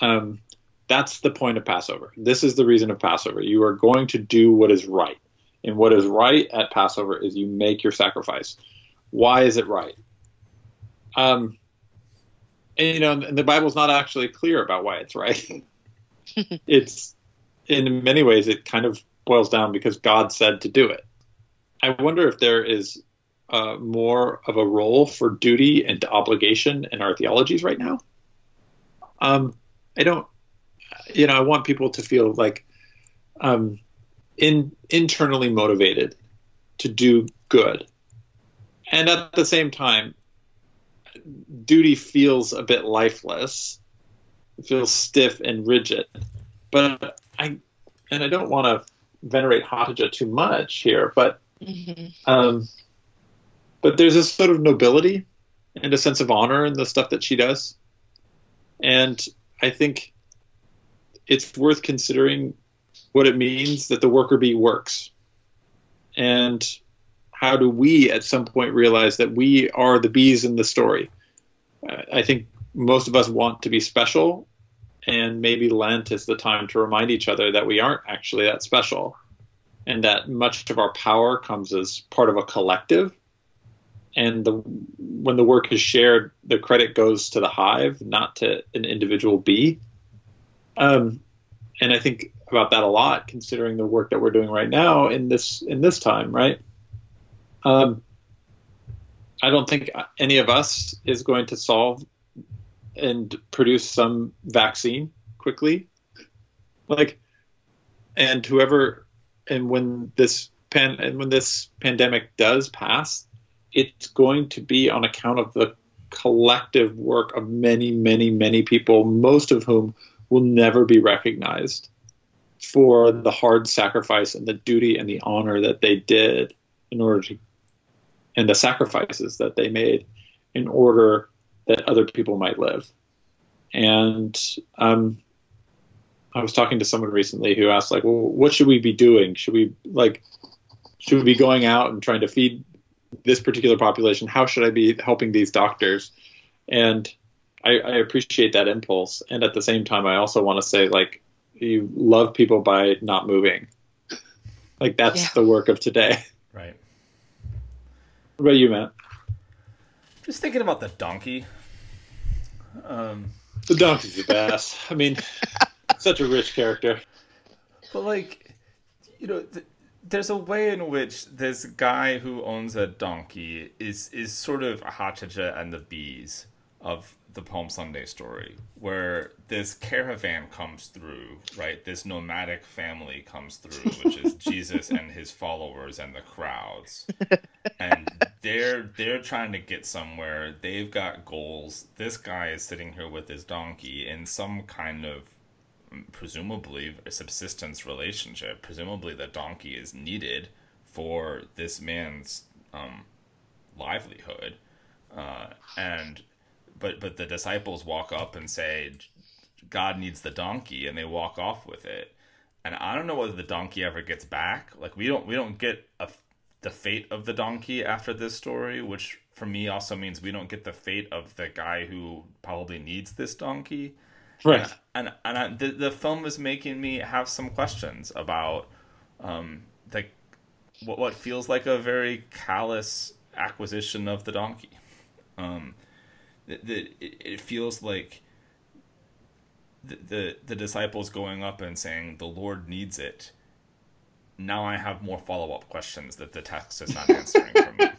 um, that's the point of Passover. This is the reason of Passover. You are going to do what is right, And what is right at Passover is you make your sacrifice. Why is it right? Um, and you know, and the Bible's not actually clear about why it's right. it's in many ways it kind of boils down because God said to do it. I wonder if there is uh, more of a role for duty and obligation in our theologies right now. Um, I don't, you know, I want people to feel like um, in internally motivated to do good, and at the same time, duty feels a bit lifeless. It feels stiff and rigid. But I, and I don't want to venerate Hatidze too much here, but mm-hmm. um, but there's a sort of nobility and a sense of honor in the stuff that she does, and I think it's worth considering what it means that the worker bee works, and how do we at some point realize that we are the bees in the story? I think most of us want to be special, and maybe Lent is the time to remind each other that we aren't actually that special, and that much of our power comes as part of a collective. And the when the work is shared, the credit goes to the hive, not to an individual bee. Um, and I think about that a lot, considering the work that we're doing right now in this in this time, right? Um, I don't think any of us is going to solve and produce some vaccine quickly. Like, and whoever, and when this pan, and when this pandemic does pass, it's going to be on account of the collective work of many, many, many people, most of whom will never be recognized for the hard sacrifice and the duty and the honor that they did in order to and the sacrifices that they made in order that other people might live. And um, I was talking to someone recently who asked, like, well, what should we be doing? Should we like, should we be going out and trying to feed this particular population? How should I be helping these doctors? And I, I appreciate that impulse. And at the same time, I also want to say, like, you love people by not moving. Like that's yeah. the work of today. Right. What about you, Matt? Just thinking about the donkey. Um, the donkey's the best. I mean, such a rich character. But like, you know, th- there's a way in which this guy who owns a donkey is is sort of Hatidze and the bees of the Palm Sunday story, where this caravan comes through, right? This nomadic family comes through, which is Jesus and his followers and the crowds, and they're they're trying to get somewhere. They've got goals. This guy is sitting here with his donkey in some kind of presumably a subsistence relationship. Presumably, the donkey is needed for this man's um, livelihood, uh, and but but the disciples walk up and say, "God needs the donkey," and they walk off with it. And I don't know whether the donkey ever gets back. Like we don't we don't get a, the fate of the donkey after this story, which for me also means we don't get the fate of the guy who probably needs this donkey. Right. And and, and I, the the film is making me have some questions about um the what what feels like a very callous acquisition of the donkey. Um, that, that it, it feels like the, the the disciples going up and saying the Lord needs it. Now I have more follow up questions that the text is not answering for me.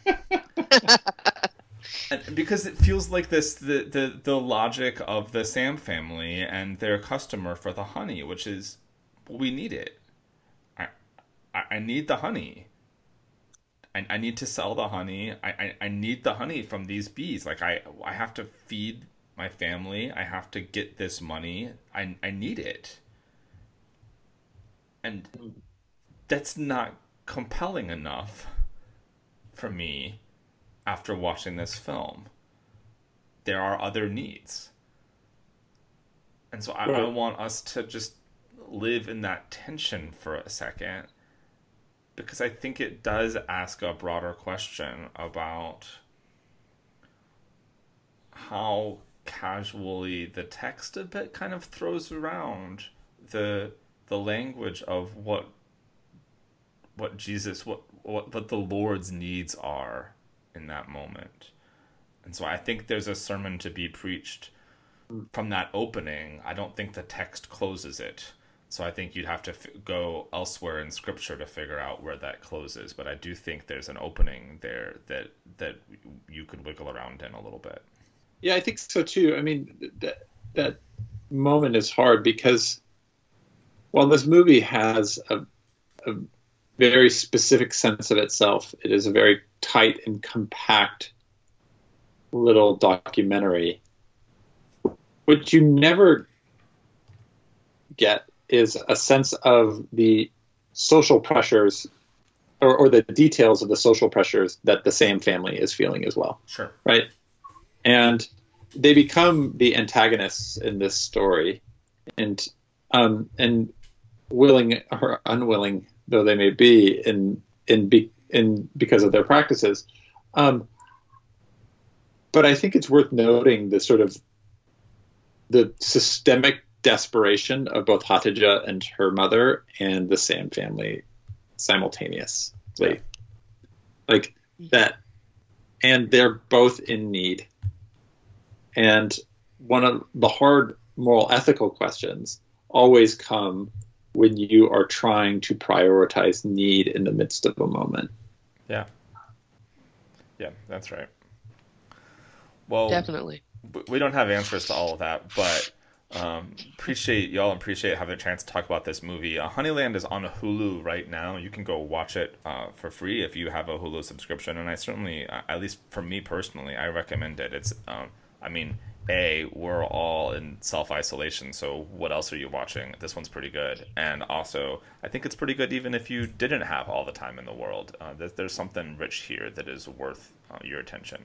because it feels like this the, the the logic of the Sam family and their customer for the honey, which is we need it. I I, I need the honey. I, I need to sell the honey. I, I, I need the honey from these bees. Like I I have to feed my family. I have to get this money. I I need it. And hmm. that's not compelling enough for me after watching this film. There are other needs. And so I, right. I want us to just live in that tension for a second because I think it does ask a broader question about how casually the text a bit kind of throws around the the language of what what Jesus what what what the Lord's needs are in that moment. And so I think there's a sermon to be preached from that opening. I don't think the text closes it. So I think you'd have to f- go elsewhere in scripture to figure out where that closes, but I do think there's an opening there that that you could wiggle around in a little bit. Yeah, I think so too. I mean, that that moment is hard because while this movie has a, a very specific sense of itself, it is a very tight and compact little documentary. What you never get is a sense of the social pressures or, or, the details of the social pressures that the same family is feeling as well. Sure. Right. And they become the antagonists in this story, and um, and willing or unwilling though they may be in in be, in because of their practices. Um, but I think it's worth noting the sort of the systemic desperation of both Hatidze and her mother and the Sam family simultaneously. Yeah. Like that and they're both in need. And one of the hard moral ethical questions always come when you are trying to prioritize need in the midst of a moment. Yeah. Yeah, that's right. Well, definitely. We don't have answers to all of that, but um, appreciate y'all appreciate having a chance to talk about this movie. Uh, Honeyland is on Hulu right now. You can go watch it uh, for free if you have a Hulu subscription, and I certainly, uh, at least for me personally, I recommend it. It's, um, I mean, a we're all in self isolation, so what else are you watching? This one's pretty good, and also I think it's pretty good even if you didn't have all the time in the world. Uh, there's, something rich here that is worth uh, your attention.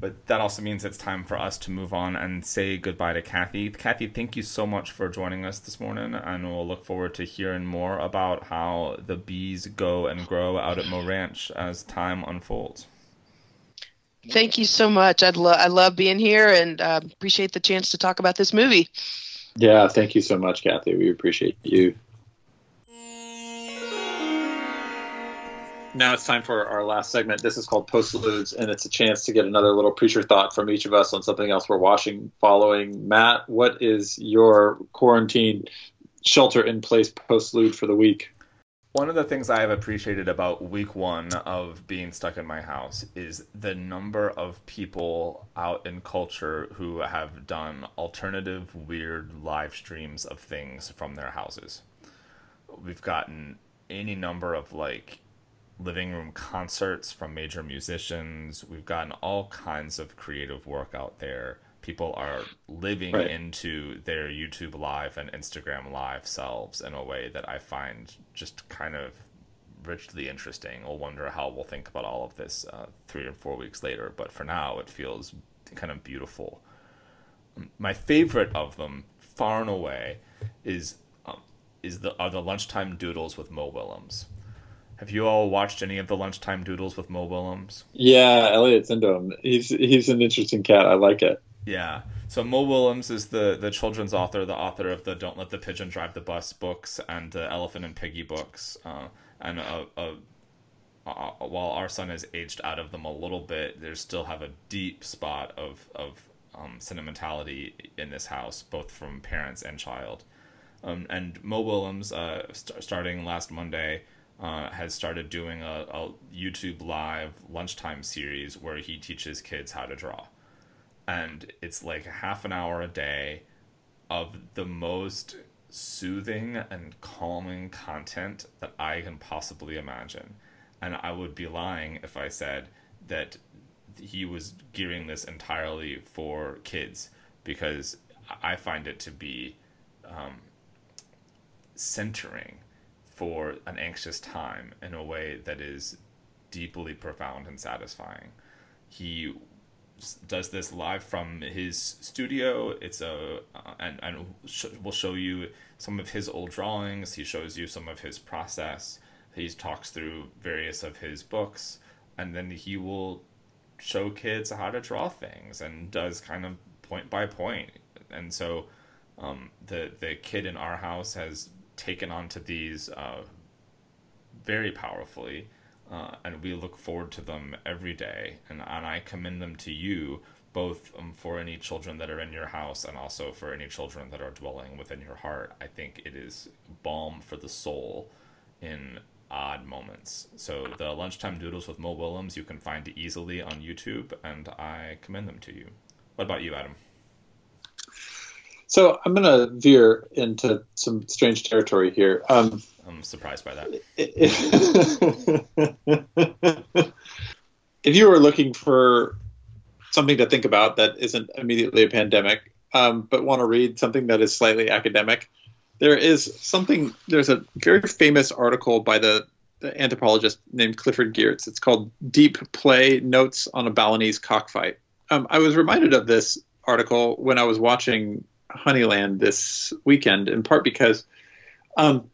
But that also means it's time for us to move on and say goodbye to Kathy. Kathy, thank you so much for joining us this morning, and we'll look forward to hearing more about how the bees go and grow out at Mo Ranch as time unfolds. Thank you so much. I love I love being here and uh, appreciate the chance to talk about this movie. Yeah, thank you so much, Kathy. We appreciate you. Now it's time for our last segment. This is called Postludes, and it's a chance to get another little preacher thought from each of us on something else we're watching, following. Matt, what is your quarantine shelter in place postlude for the week? One of the things I have appreciated about week one of being stuck in my house is the number of people out in culture who have done alternative, weird live streams of things from their houses. We've gotten any number of like living room concerts from major musicians. We've gotten all kinds of creative work out there people are living right. into their YouTube live and Instagram live selves in a way that I find just kind of richly interesting. I'll wonder how we'll think about all of this uh, three or four weeks later, but for now, it feels kind of beautiful. My favorite of them, far and away, is um, is the are the lunchtime doodles with Mo Willems. Have you all watched any of the lunchtime doodles with Mo Willems? Yeah, Elliot's into him. He's he's an interesting cat. I like it. Yeah. So Mo Willems is the the children's author, the author of the "Don't Let the Pigeon Drive the Bus" books and the "Elephant and Piggie" books, uh, and a, a, a, while our son has aged out of them a little bit, they still have a deep spot of of um, sentimentality in this house, both from parents and child. Um, and Mo Willems, uh, st- starting last Monday, uh, has started doing a, a YouTube live lunchtime series where he teaches kids how to draw and it's like half an hour a day of the most soothing and calming content that I can possibly imagine. And I would be lying if I said that he was gearing this entirely for kids because I find it to be um, centering for an anxious time in a way that is deeply profound and satisfying. He does this live from his studio. It's a uh, and and sh- will show you some of his old drawings. He shows you some of his process. He talks through various of his books, and then he will show kids how to draw things and does kind of point by point. And so, um, the the kid in our house has taken on to these uh, very powerfully. Uh, and we look forward to them every day. And, and I commend them to you, both um, for any children that are in your house and also for any children that are dwelling within your heart. I think it is balm for the soul in odd moments. So the lunchtime doodles with Mo Willems you can find easily on YouTube, and I commend them to you. What about you, Adam? So I'm going to veer into some strange territory here. Um, I'm surprised by that. if you were looking for something to think about that isn't immediately a pandemic, um, but want to read something that is slightly academic, there is something. There's a very famous article by the, the anthropologist named Clifford Geertz. It's called "Deep Play: Notes on a Balinese Cockfight." Um, I was reminded of this article when I was watching Honeyland this weekend, in part because um,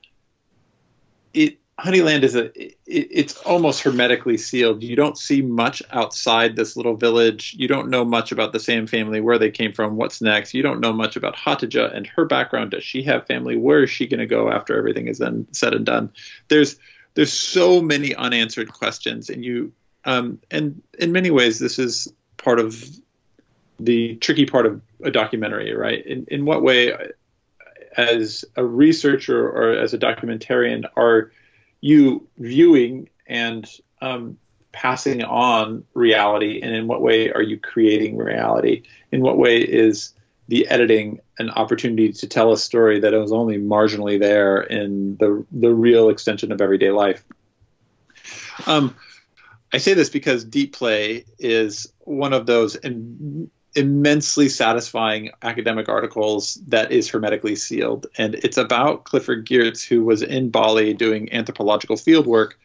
it Honeyland is a it, it's almost hermetically sealed. You don't see much outside this little village. You don't know much about the Sam family, where they came from, what's next. You don't know much about Hatidze and her background. Does she have family? Where is she going to go after everything is then said and done? There's there's so many unanswered questions, and you um, and in many ways this is part of the tricky part of a documentary, right? In in what way, as a researcher or as a documentarian, are you viewing and um, passing on reality, and in what way are you creating reality? In what way is the editing an opportunity to tell a story that was only marginally there in the the real extension of everyday life? Um, I say this because deep play is one of those immensely satisfying academic articles that is hermetically sealed. And it's about Clifford Geertz, who was in Bali doing anthropological field work,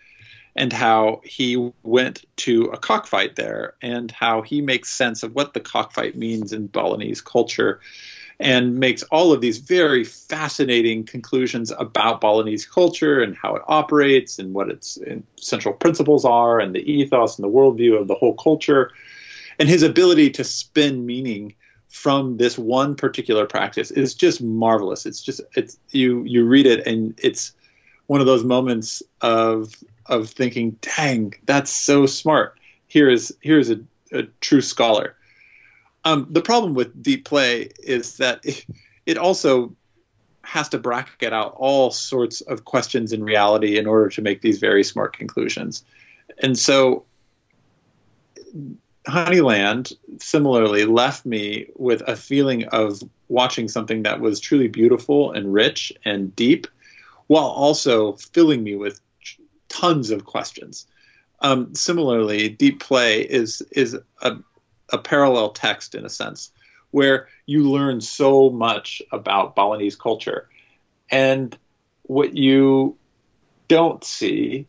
and how he went to a cockfight there, and how he makes sense of what the cockfight means in Balinese culture. And makes all of these very fascinating conclusions about Balinese culture and how it operates and what its central principles are and the ethos and the worldview of the whole culture and his ability to spin meaning from this one particular practice is just marvelous. It's just it's you you read it and it's one of those moments of of thinking, dang, that's so smart. Here is here is a, a true scholar. Um, the problem with deep play is that it, it also has to bracket out all sorts of questions in reality in order to make these very smart conclusions. And so Honeyland similarly left me with a feeling of watching something that was truly beautiful and rich and deep, while also filling me with tons of questions. Um, similarly, Deep Play is is a, a parallel text in a sense, where you learn so much about Balinese culture, and what you don't see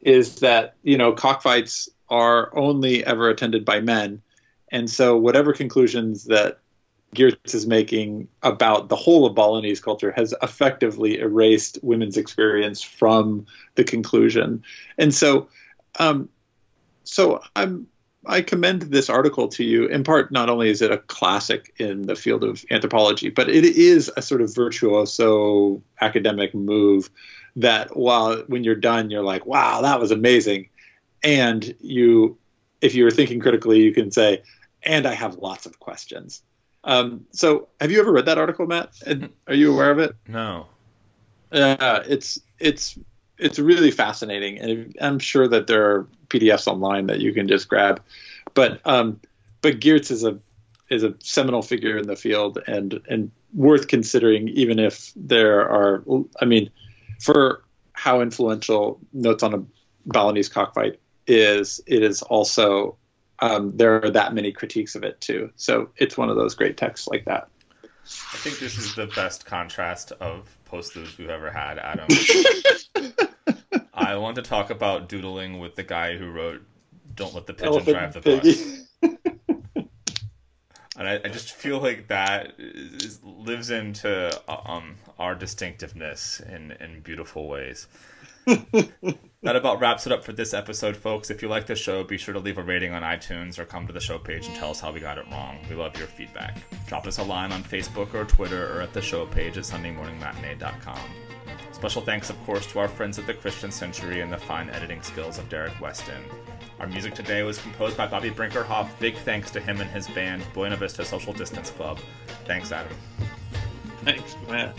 is that you know cockfights are only ever attended by men. And so, whatever conclusions that Geertz is making about the whole of Balinese culture has effectively erased women's experience from the conclusion. And so, um, so I'm I commend this article to you. In part, not only is it a classic in the field of anthropology, but it is a sort of virtuoso academic move that while when you're done, you're like, wow, that was amazing and you if you're thinking critically you can say and i have lots of questions. Um, so have you ever read that article matt? Are you aware of it? No. Uh, it's it's it's really fascinating. And i'm sure that there are pdfs online that you can just grab. But um, but geertz is a is a seminal figure in the field and and worth considering even if there are i mean for how influential notes on a balinese cockfight is it is also um, there are that many critiques of it too. So it's one of those great texts like that. I think this is the best contrast of posters we've ever had, Adam. I want to talk about doodling with the guy who wrote "Don't Let the Pigeon Elephant Drive the Bus." and I, I, just feel like that is, lives into um, our distinctiveness in, in beautiful ways that about wraps it up for this episode, folks. If you like the show, be sure to leave a rating on iTunes or come to the show page and tell us how we got it wrong. We love your feedback. Drop us a line on Facebook or Twitter or at the show page at SundayMorningMatinee.com. Special thanks, of course, to our friends at the Christian Century and the fine editing skills of Derek Weston. Our music today was composed by Bobby Brinkerhoff. Big thanks to him and his band, Buena Vista Social Distance Club. Thanks, Adam. Thanks, Matt.